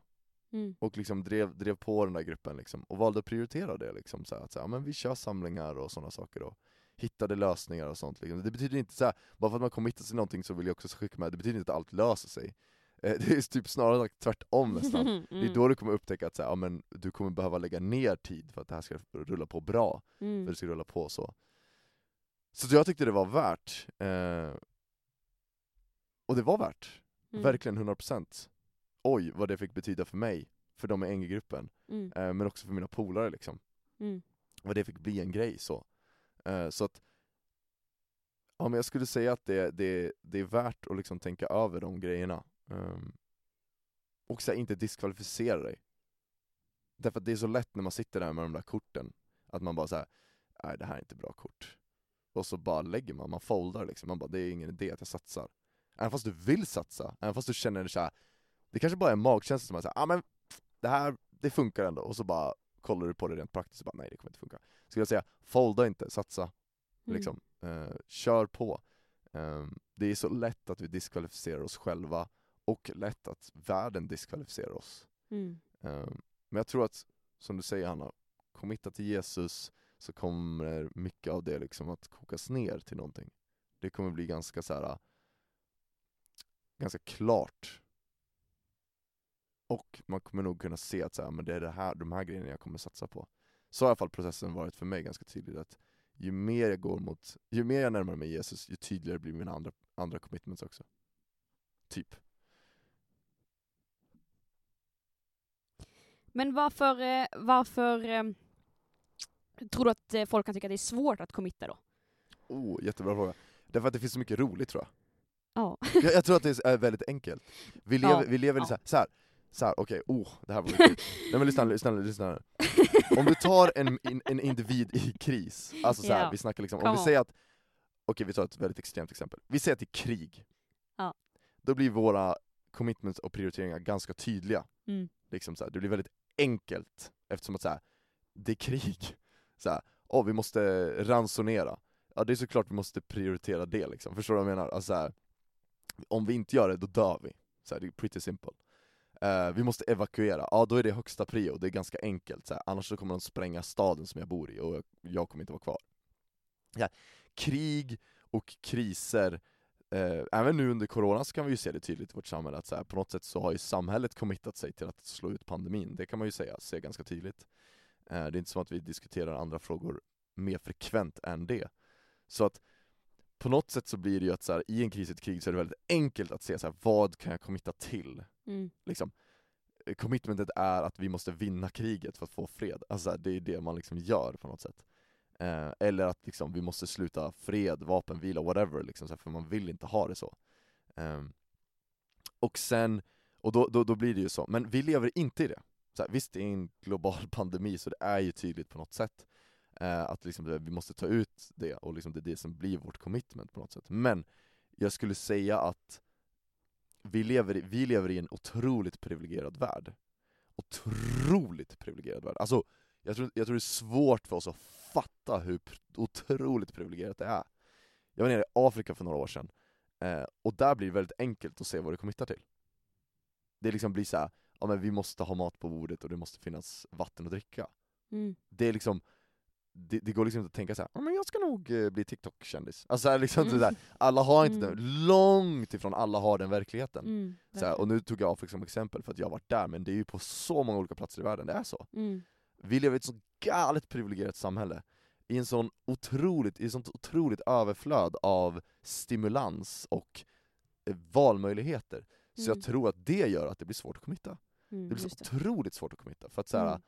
Mm. och liksom drev, drev på den där gruppen liksom, och valde att prioritera det liksom, så här, att så här, men vi kör samlingar och sådana saker och hittade lösningar och sånt liksom. Det betyder inte så här, bara för att man committar sig till någonting så vill jag också skicka med, det betyder inte att allt löser sig. Eh, det är typ snarare tvärtom nästan. Det är Mm. då du kommer upptäcka att så här, ja, men du kommer behöva lägga ner tid för att det här ska rulla på bra, för Mm. att det ska rulla på så. Så jag tyckte det var värt, eh, och det var värt, Mm. verkligen 100%. Oj, vad det fick betyda för mig, för de i NG-gruppen, Mm. eh, men också för mina polare liksom. Mm. Vad det fick bli en grej så. Eh, så att, ja men jag skulle säga att det, det, det är värt att liksom tänka över de grejerna. Um, och så här, inte diskvalificera dig. Därför att det är så lätt när man sitter där med de där korten, att man bara säger nej det här är inte bra kort. Och så bara lägger man, man foldar liksom, man bara det är ingen idé att jag satsar. Även fast du vill satsa, även fast du känner så här, det kanske bara är en magkänsla som är såhär, ah, men det här, det funkar ändå, och så bara kollar du på det rent praktiskt och bara nej det kommer inte funka. Skulle jag säga, folda inte, satsa. Mm. Liksom. Eh, kör på. Eh, det är så lätt att vi diskvalificerar oss själva, och lätt att världen diskvalificerar oss. Mm. Eh, men jag tror att, som du säger Hanna, committa till Jesus, så kommer mycket av det liksom att kokas ner till någonting. Det kommer bli ganska så här ganska klart. Och man kommer nog kunna se att så här, men det är det här, de här grejerna jag kommer satsa på. Så har i alla fall processen varit för mig ganska tydligt att ju mer jag går mot, ju mer jag närmar mig Jesus, ju tydligare blir mina andra, andra commitments också. Typ. Men varför, eh, varför eh, tror du att eh, folk kan tycka att det är svårt att committa då? Oh, jättebra fråga. Därför att det finns så mycket roligt tror jag. Ja. Jag, jag tror att det är väldigt enkelt. Vi lever, Ja, vi lever ja. så här, så här, så här okej, oh, det här var. Nej men lyssna, lyssna, lyssna. Om du tar en, en, en individ i kris, alltså så här, Ja. vi snackar liksom, om vi säger att, okej vi tar ett väldigt extremt exempel, vi säger att det är krig. Ja. Då blir våra commitments och prioriteringar ganska tydliga. Mm. Liksom så här, det blir väldigt enkelt, eftersom att så här, det är krig såhär, åh åh, vi måste ransonera. Ja det är såklart vi måste prioritera det liksom, förstår du vad jag menar? Alltså, här, om vi inte gör det, då dör vi. Så här, det är pretty simple. Uh, vi måste evakuera, ja då är det högsta prio, det är ganska enkelt, så här. annars så kommer de spränga staden som jag bor i och jag, kommer inte vara kvar. Ja, krig och kriser, uh, även nu under corona så kan vi ju se det tydligt i vårt samhälle att så här, på något sätt så har ju samhället committat sig till att slå ut pandemin, det kan man ju säga, se ganska tydligt. Eh, det är inte som att vi diskuterar andra frågor mer frekvent än det. Så att på något sätt så blir det ju att så här, i en kris, ett krig, så är det väldigt enkelt att se så här, vad kan jag committa till? Mm. Liksom. Eh, Commitmentet är att vi måste vinna kriget för att få fred, alltså så här, det är det man liksom gör på något sätt. Eh, eller att liksom, vi måste sluta fred, vapenvila, whatever, liksom, så här, för man vill inte ha det så. Ehm, och sen, och då, då, då blir det ju så, men vi lever inte i det. Så här, visst, det är en global pandemi, så det är ju tydligt på något sätt eh, att liksom, vi måste ta ut det, och liksom det är det som blir vårt commitment på något sätt. Men jag skulle säga att vi lever, i, vi lever i en otroligt privilegierad värld. Otroligt privilegierad värld. Alltså, jag tror, jag tror det är svårt för oss att fatta hur pr- otroligt privilegierat det är. Jag var nere i Afrika för några år sedan, eh, och där blir det väldigt enkelt att se vad det committar till. Det liksom blir så här, ja men vi måste ha mat på bordet och det måste finnas vatten att dricka. Mm. Det är liksom, det, det går liksom inte att tänka så här, men jag ska nog eh, bli TikTok-kändis. Alltså så här, liksom Mm. där. alla har inte Mm. den, långt ifrån alla har den verkligheten. Mm. Så här, och nu tog jag Afrika som exempel för att jag har varit där, men det är ju på så många olika platser i världen, det är så. Mm. Vi lever i ett så galet privilegierat samhälle, i en sån otroligt, i ett sånt otroligt överflöd av stimulans och eh, valmöjligheter. Så Mm. jag tror att det gör att det blir svårt att committa. Mm. Det blir så det. otroligt svårt att committa, för att så här, Mm.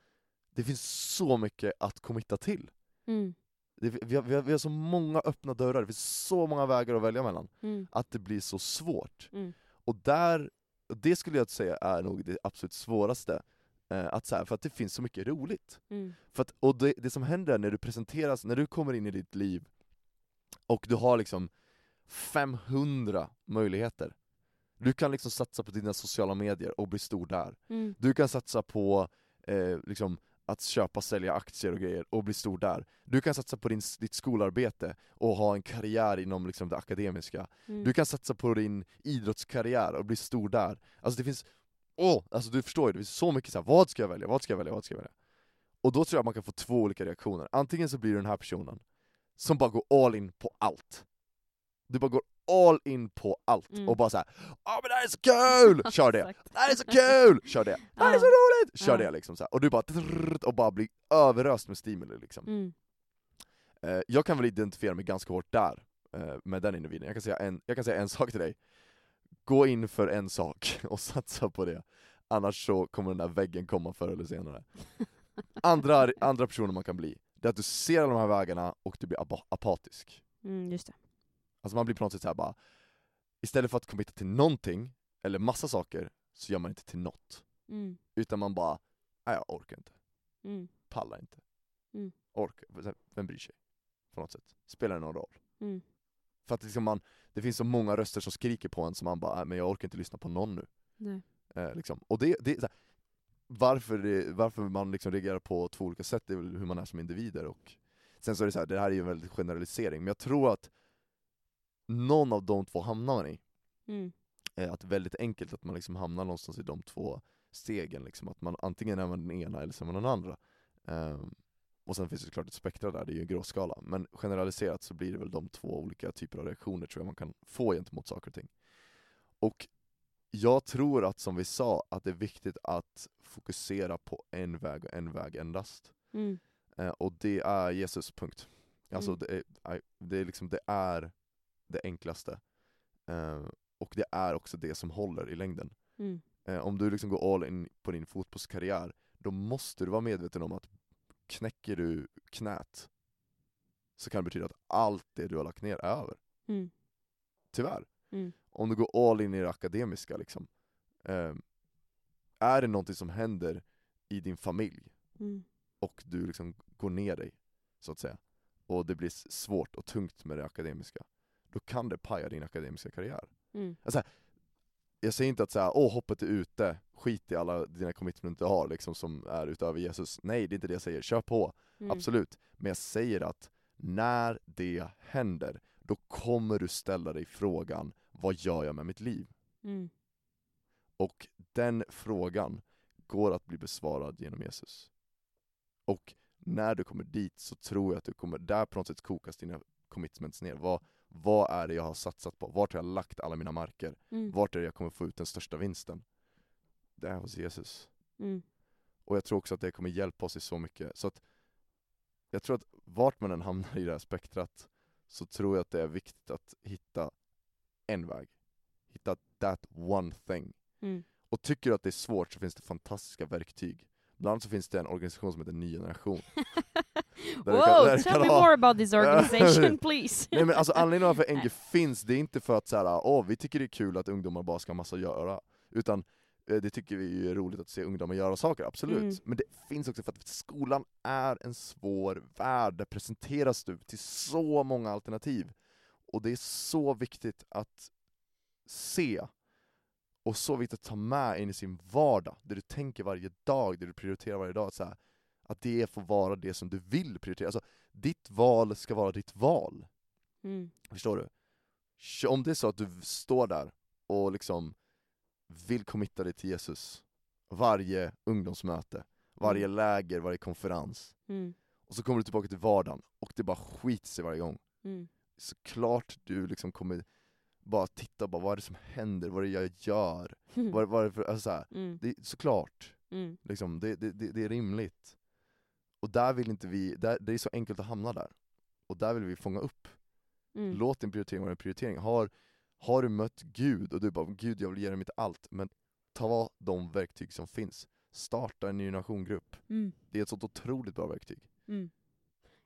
det finns så mycket att committa till. Mm. Det, vi, har, vi, har, vi har så många öppna dörrar, det finns så många vägar att välja mellan, Mm. att det blir så svårt. Mm. Och där, det skulle jag säga är nog det absolut svåraste, eh, att så här, för att det finns så mycket roligt. Mm. För att, och det, det som händer när du presenteras, när du kommer in i ditt liv, och du har liksom 500 möjligheter. Du kan liksom satsa på dina sociala medier och bli stor där. Mm. Du kan satsa på eh, liksom, att köpa och sälja aktier och grejer och bli stor där. Du kan satsa på din, ditt skolarbete och ha en karriär inom liksom, det akademiska. Mm. Du kan satsa på din idrottskarriär och bli stor där. Alltså det finns, åh, alltså du förstår ju, det finns så mycket så här, vad ska jag välja, vad ska jag välja, vad ska jag välja? Och då tror jag man kan få två olika reaktioner. Antingen så blir du den här personen som bara går all in på allt. Du bara går all in på allt Mm. och bara såhär Åh men det här är så kul! Kör det! Det här är så kul! Kör det! Det här är så roligt! Kör det liksom så här. Och du bara och bara blir överöst med stimuli liksom. Mm. Eh, jag kan väl identifiera mig ganska hårt där, eh, med den individen. Jag kan, säga en, jag kan säga en sak till dig. Gå in för en sak och satsa på det. Annars så kommer den där väggen komma förr eller senare. Andra, andra personer man kan bli, det är att du ser alla de här vägarna och du blir aba- apatisk. Mm. Just det. Alltså man blir på något sätt så här bara, istället för att committa till någonting, eller massa saker, så gör man inte till något. Mm. Utan man bara, nej jag orkar inte, Mm. pallar inte. Mm. Orkar, vem bryr sig? på något sätt? Spelar det någon roll? Mm. För att liksom man, det finns så många röster som skriker på en som man bara, "Nej, men jag orkar inte lyssna på någon nu. Nej. Eh, liksom. Och det, det här, varför, det, varför man liksom reagerar på två olika sätt, det är väl hur man är som individer och Sen så är det så här, det här är ju en väldigt generalisering, men jag tror att någon av de två hamnar man i. Mm. Eh, att det är väldigt enkelt att man liksom hamnar någonstans i de två stegen, liksom. att man antingen är man den ena eller så är man den andra. Ehm, och sen finns det såklart ett spektra där, det är ju en gråskala. Men generaliserat så blir det väl de två olika typer av reaktioner tror jag man kan få gentemot saker och ting. Och jag tror att, som vi sa, att det är viktigt att fokusera på en väg och en väg endast. Mm. Eh, och det är Jesus, punkt. Alltså Mm. det, är, nej, det, är liksom, det är det enklaste. Eh, och det är också det som håller i längden. Mm. Eh, om du liksom går all in på din fotbollskarriär, då måste du vara medveten om att knäcker du knät, så kan det betyda att allt det du har lagt ner är över. Mm. Tyvärr. Mm. Om du går all in i det akademiska, liksom, eh, är det någonting som händer i din familj, Mm. och du liksom går ner dig, så att säga, och det blir svårt och tungt med det akademiska, då kan det paja din akademiska karriär. Mm. Jag säger inte att säga åh hoppet är ute, skit i alla dina commitment du har liksom som är utöver Jesus. Nej, det är inte det jag säger, kör på, Mm. absolut. Men jag säger att när det händer, då kommer du ställa dig frågan, vad gör jag med mitt liv? Mm. Och den frågan går att bli besvarad genom Jesus. Och när du kommer dit så tror jag att du kommer, där på något sätt kokas dina commitments ner. Vad, vad är det jag har satsat på? Vart har jag lagt alla mina marker? Mm. Vart är det jag kommer få ut den största vinsten? Det är hos Jesus. Mm. Och jag tror också att det kommer hjälpa oss i så mycket. Så att jag tror att vart man än hamnar i det här spektrat så tror jag att det är viktigt att hitta en väg. Hitta that one thing. Mm. Och tycker du att det är svårt så finns det fantastiska verktyg. Bland annat så finns det en organisation som heter Ny Generation. Wow, kan- tell kan me ha- more about this organization please. Nej men alltså anledningen varför NG finns, det är inte för att såhär, åh vi tycker det är kul att ungdomar bara ska ha massa att göra. Utan eh, det tycker vi är roligt att se ungdomar göra saker, absolut. Mm. Men det finns också för att skolan är en svår värld, där presenteras du till så många alternativ. Och det är så viktigt att se, och så viktigt att ta med in i sin vardag, det du tänker varje dag, det du prioriterar varje dag, att, så här, att det får vara det som du vill prioritera. Alltså, ditt val ska vara ditt val. Mm. Förstår du? Om det är så att du står där och liksom vill committa dig till Jesus varje ungdomsmöte, varje läger, varje konferens, Mm. och så kommer du tillbaka till vardagen och det bara skiter sig varje gång. Mm. Såklart du liksom kommer bara titta på vad är det som händer, vad är det jag gör? Mm. Vad, vad är det för, alltså så här, Mm. det, såklart, Mm. liksom, det, det är rimligt. Och där vill inte vi, där, det är så enkelt att hamna där. Och där vill vi fånga upp Mm. Låt din prioritering vara en prioritering. Har, har du mött Gud och du bara Gud jag vill ge dig mitt allt, men ta de verktyg som finns. Starta en ny nationgrupp. Mm. Det är ett sånt otroligt bra verktyg. Mm.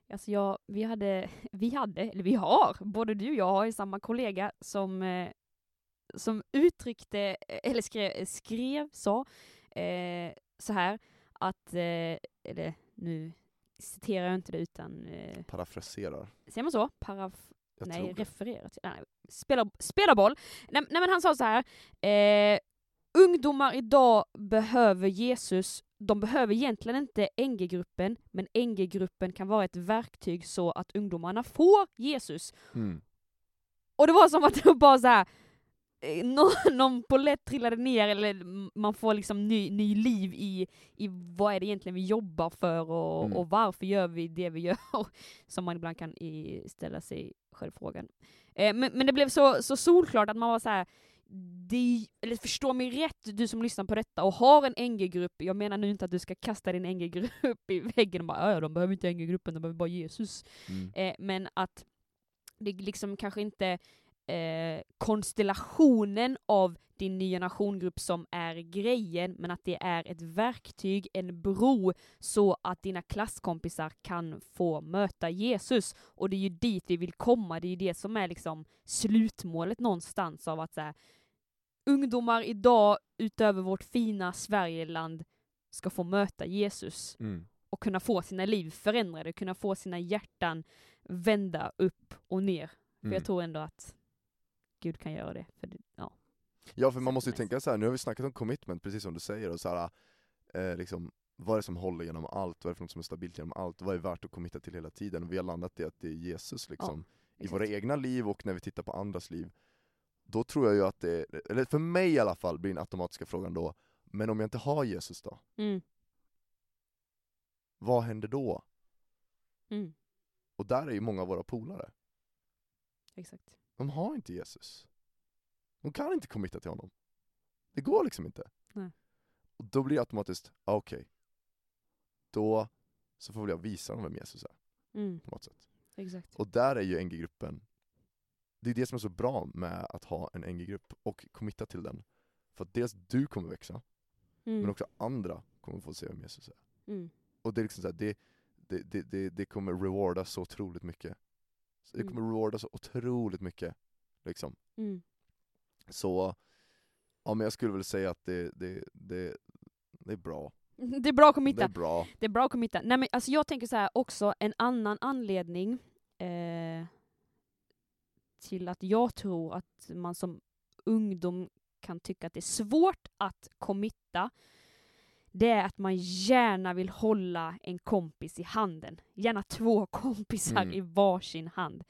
Alltså jag, vi hade, vi hade, eller vi har, både du och jag har ju samma kollega som, eh, som uttryckte, eller skrev, skrev sa, eh, så här att, eh, eller nu citerar jag inte det utan, eh, Parafraserar. säger man så? Paraf, Jag nej, refererar till, nej, spela, spela boll. Nej, nej men han sa så här, eh, ungdomar idag behöver Jesus, de behöver egentligen inte NG-gruppen, men NG-gruppen kan vara ett verktyg så att ungdomarna får Jesus. Mm. Och det var som att det var bara så här. Eh, Någon, någon polett trillade ner eller man får liksom ny, ny liv i, i vad är det egentligen vi jobbar för och, Mm. och varför gör vi det vi gör? Som man ibland kan i, ställa sig själv frågan. Eh, men, men det blev så, så solklart att man var så här. Det, eller förstå mig rätt, du som lyssnar på detta och har en NG-grupp, jag menar nu inte att du ska kasta din NG-grupp i väggen och bara ja, de behöver inte NG-gruppen, de behöver bara Jesus. Mm. Eh, men att det liksom kanske inte eh, konstellationen av din nya nationgrupp som är grejen, men att det är ett verktyg, en bro, så att dina klasskompisar kan få möta Jesus. Och det är ju dit vi vill komma, det är ju det som är liksom slutmålet någonstans av att så här, ungdomar idag, utöver vårt fina Sverigeland, ska få möta Jesus Mm. och kunna få sina liv förändrade, kunna få sina hjärtan vända upp och ner. För Mm. jag tror ändå att Gud kan göra det. För det ja. Ja för man måste ju tänka så här. nu har vi snackat om commitment precis som du säger och så här, eh, liksom, vad är det som håller genom allt? Vad är det för något som är stabilt genom allt? Vad är värt att committa till hela tiden? Vi har landat i att det är Jesus liksom, i exakt. våra egna liv och när vi tittar på andras liv. Då tror jag ju att det, eller för mig i alla fall blir den automatiska frågan då, men om jag inte har Jesus då? Mm. Vad händer då? Mm. Och där är ju många av våra polare, Exakt. De har inte Jesus. De kan inte committa till honom. Det går liksom inte. Nej. Och då blir det automatiskt, ah, okej, då så får väl jag visa dem vem Jesus är Mm. på något sätt. Exakt. Och där är ju NG-gruppen, det är det som är så bra med att ha en NG-grupp och committa till den. För att dels du kommer växa, Mm. men också andra kommer få se vem Jesus är. Mm. Och det är liksom så här, det, det, det, det, det kommer rewarda så otroligt mycket. Så det Mm. kommer rewarda så otroligt mycket. Liksom. Mm. Så, ja men jag skulle väl säga att det, det, det, det är bra. Det är bra att Det är committa. bra. Det är bra att committa. Nej men alltså jag tänker så här också, en annan anledning eh, till att jag tror att man som ungdom kan tycka att det är svårt att committa, det är att man gärna vill hålla en kompis i handen. Gärna två kompisar Mm. i varsin hand.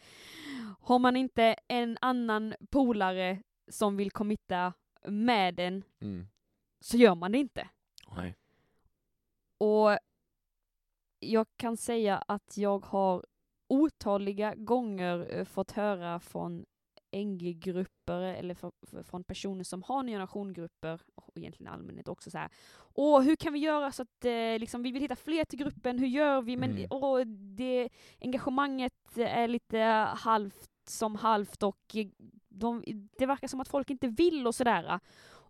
Har man inte en annan polare som vill committa med en, Mm. så gör man det inte. Nej. Och jag kan säga att jag har otaliga gånger eh, fått höra från NG-grupper eller för, för, från personer som har nya generation-grupper, och egentligen allmänhet också så här. Åh, hur kan vi göra så att eh, liksom, vi vill hitta fler till gruppen, hur gör vi? Men Mm. åh, det, engagemanget är lite halvt som halvt och eh, de, det verkar som att folk inte vill och sådär.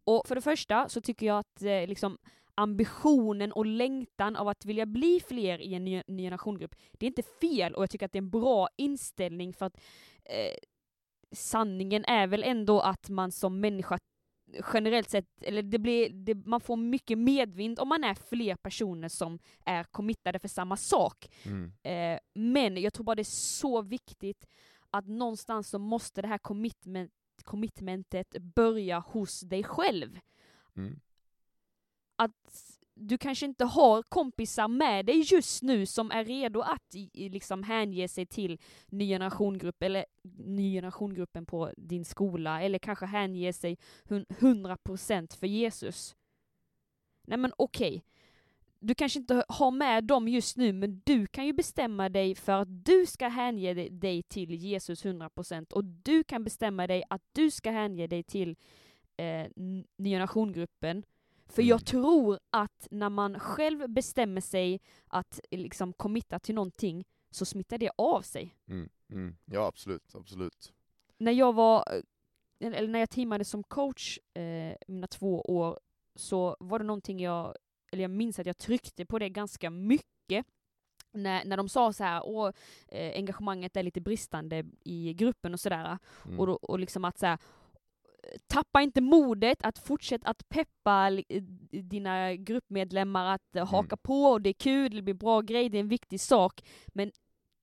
Och för det första så tycker jag att eh, liksom ambitionen och längtan av att vilja bli fler i en ny, ny generationgrupp, det är inte fel och jag tycker att det är en bra inställning för att eh, sanningen är väl ändå att man som människa generellt sett, eller det blir, det, man får mycket medvind om man är fler personer som är committade för samma sak. Mm. Eh, men jag tror bara det är så viktigt att någonstans så måste det här commitment, commitmentet börja hos dig själv. Mm. Att du kanske inte har kompisar med dig just nu som är redo att liksom hänge sig till ny generationgrupp eller ny generationgruppen på din skola eller kanske hänge sig 100% för Jesus. Nej men okej, du kanske inte har med dem just nu men du kan ju bestämma dig för att du ska hänge dig- till Jesus 100% och du kan bestämma dig att du ska hänge dig till eh, ny generationgruppen för Mm. jag tror att när man själv bestämmer sig att liksom committa till någonting så smittar det av sig. Mm. Mm. Ja absolut, absolut. När jag var, eh, eller när jag teamade som coach eh, mina två år så var det någonting jag, eller jag minns att jag tryckte på det ganska mycket. När, när de sa så här, åh, eh, engagemanget är lite bristande i gruppen och sådär. Mm. Och, då, och liksom att så här, tappa inte modet att fortsätta att peppa eh, dina gruppmedlemmar att eh, haka Mm. på, och det är kul, det blir bra grej, det är en viktig sak. Men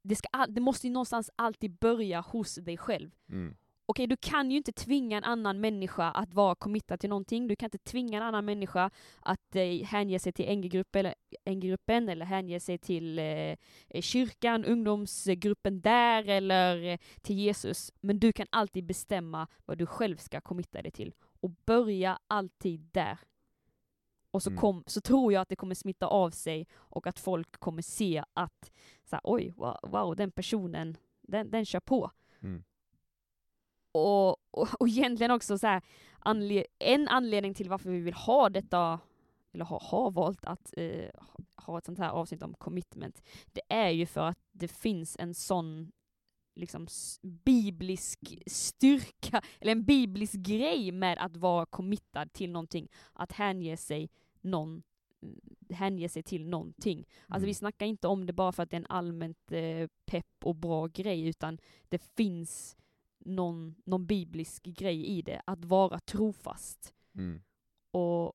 det, ska, all- det måste ju någonstans alltid börja hos dig själv. Mm. Okej, du kan ju inte tvinga en annan människa att vara committad till någonting. Du kan inte tvinga en annan människa att eh, hänge sig till NG-gruppen eller, NG-gruppen eller hänge sig till eh, kyrkan, ungdomsgruppen där eller eh, till Jesus. Men du kan alltid bestämma vad du själv ska committa dig till. Och börja alltid där. Och så, Mm. kom, så tror jag att det kommer smitta av sig och att folk kommer se att så här, oj, wow, wow, den personen, den, den kör på. Mm. Och, och, och egentligen också så här, anle en anledning till varför vi vill ha detta, eller har ha valt att eh, ha- ett sånt här avsnitt om commitment, det är ju för att det finns en sån liksom biblisk styrka, eller en biblisk grej med att vara committad till någonting, att hänge sig någon hänge sig till någonting. Alltså Mm. vi snackar inte om det bara för att det är en allmänt eh, pepp och bra grej, utan det finns någon, någon biblisk grej i det, att vara trofast. Mm. Och,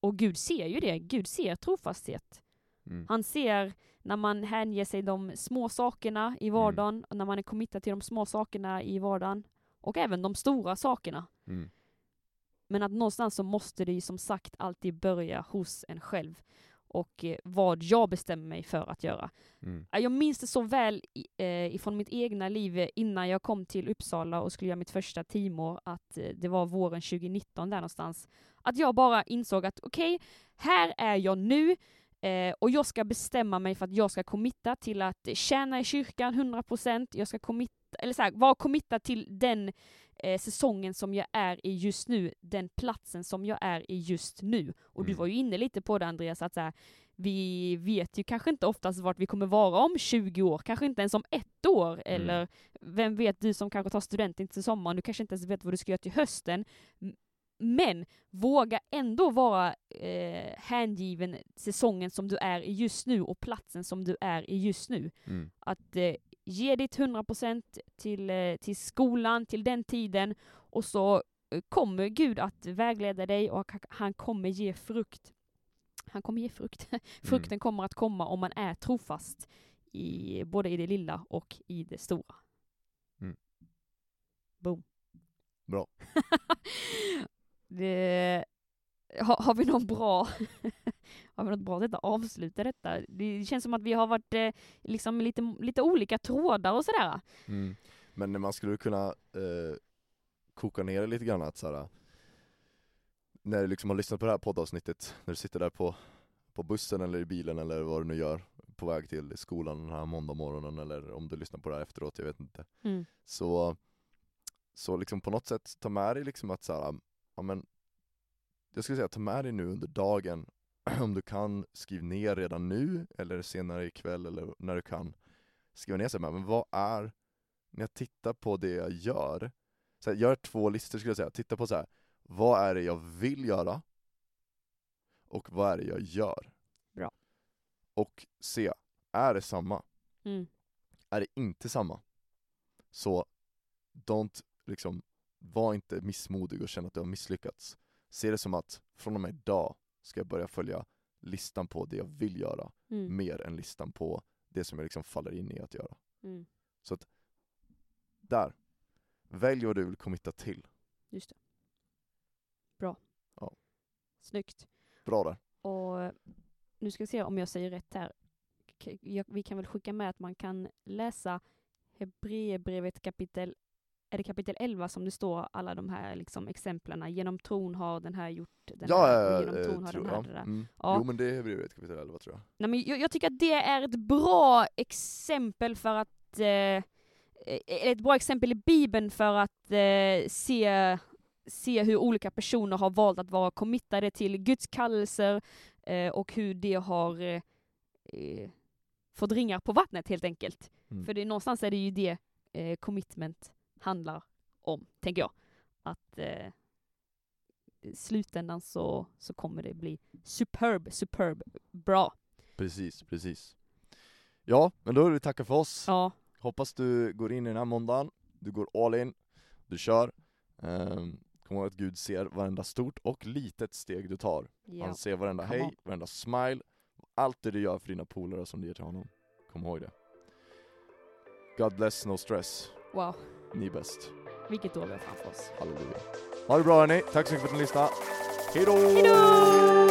och Gud ser ju det, Gud ser trofasthet. Mm. Han ser när man hänger sig de små sakerna i vardagen, och när man är committad till de små sakerna i vardagen, och även de stora sakerna. Mm. Men att någonstans så måste det ju som sagt alltid börja hos en själv. Och eh, vad jag bestämmer mig för att göra. Mm. Ja, Jag minns det så väl eh, ifrån mitt egna liv eh, innan jag kom till Uppsala och skulle göra mitt första teamår, att eh, det var våren 2019 där någonstans. Att jag bara insåg att okej, här är jag nu eh, och jag ska bestämma mig för att jag ska committa till att tjäna i kyrkan 100%, jag ska committa, eller så här, vara committad till den eh, säsongen som jag är i just nu, den platsen som jag är i just nu. Och du Mm. var ju inne lite på det Andreas, att så här, vi vet ju kanske inte oftast vart vi kommer vara om 20 år, kanske inte ens om ett år, Mm. eller vem vet du som kanske tar studenten till sommaren, du kanske inte ens vet vad du ska göra till hösten. Men våga ändå vara eh, hängiven säsongen som du är i just nu och platsen som du är i just nu. Mm. Att eh, ge ditt 100% till, eh, till skolan, till den tiden, och så eh, kommer Gud att vägleda dig och han- kommer ge frukt. Han kommer ge frukt. Frukten kommer att komma om man är trofast, i, både i det lilla och i det stora. Mm. Boom. Bra. det, har, har vi någon bra har vi något bra sätt att avsluta detta? Det känns som att vi har varit eh, liksom lite, lite olika trådar och sådär. Mm. Men man skulle kunna eh, koka ner det lite grann att såhär, när du liksom har lyssnat på det här poddavsnittet, när du sitter där på, på bussen eller i bilen eller vad du nu gör, på väg till skolan den här måndag morgonen eller om du lyssnar på det här efteråt, jag vet inte. Mm. Så, så liksom på något sätt, ta med dig liksom att såhär, ja men jag skulle säga ta med dig nu under dagen, om du kan, skriv ner redan nu eller senare ikväll eller när du kan, skriva ner sig med, men vad är, när jag tittar på det jag gör, så här, gör två listor skulle jag säga, titta på så här, vad är det jag vill göra? Och vad är det jag gör? Bra. Och se, är det samma? Mm. Är det inte samma? Så don't liksom, var inte missmodig och känna att du har misslyckats. Se det som att från och med idag ska jag börja följa listan på det jag vill göra, Mm. mer än listan på det som jag liksom faller in i att göra. Mm. Där, välj vad du vill committa till. Just det. Bra. Ja. Snyggt. Bra där. Och nu ska vi se om jag säger rätt här. Vi kan väl skicka med att man kan läsa Hebreerbrevet kapitel, är det kapitel 11 som det står alla de här liksom exemplen. Genom tron har den här gjort den ja, här, ja, genom ja, tron har tror den här jag. det där. Mm. Ja. Jo men det är Hebreerbrevet kapitel 11 tror jag. Nej, men jag, jag tycker att det är ett bra exempel för att eh, eh, ett bra exempel i Bibeln för att eh, se, se hur olika personer har valt att vara committade till Guds kallelser eh, och hur det har eh, eh, fått ringar på vattnet helt enkelt. Mm. För det, någonstans är det ju det eh, commitment handlar om, tänker jag. Att eh, i slutändan så, så kommer det bli superb, superb bra. Precis, precis. Ja, men då vill vi tacka för oss. Ja, Hoppas du går in i den här måndagen, du går all in, du kör. Um, kom ihåg att Gud ser varenda stort och litet steg du tar. ja. Han ser varenda Come hej, on. varenda smile, allt det du gör för dina polare som du ger till honom. Kom ihåg det. God bless, no stress. wow. Ni är bäst. Vilket år vi har framför oss. Halleluja. Ha det bra hörni, tack så mycket för att ni lyssnade. Hejdå!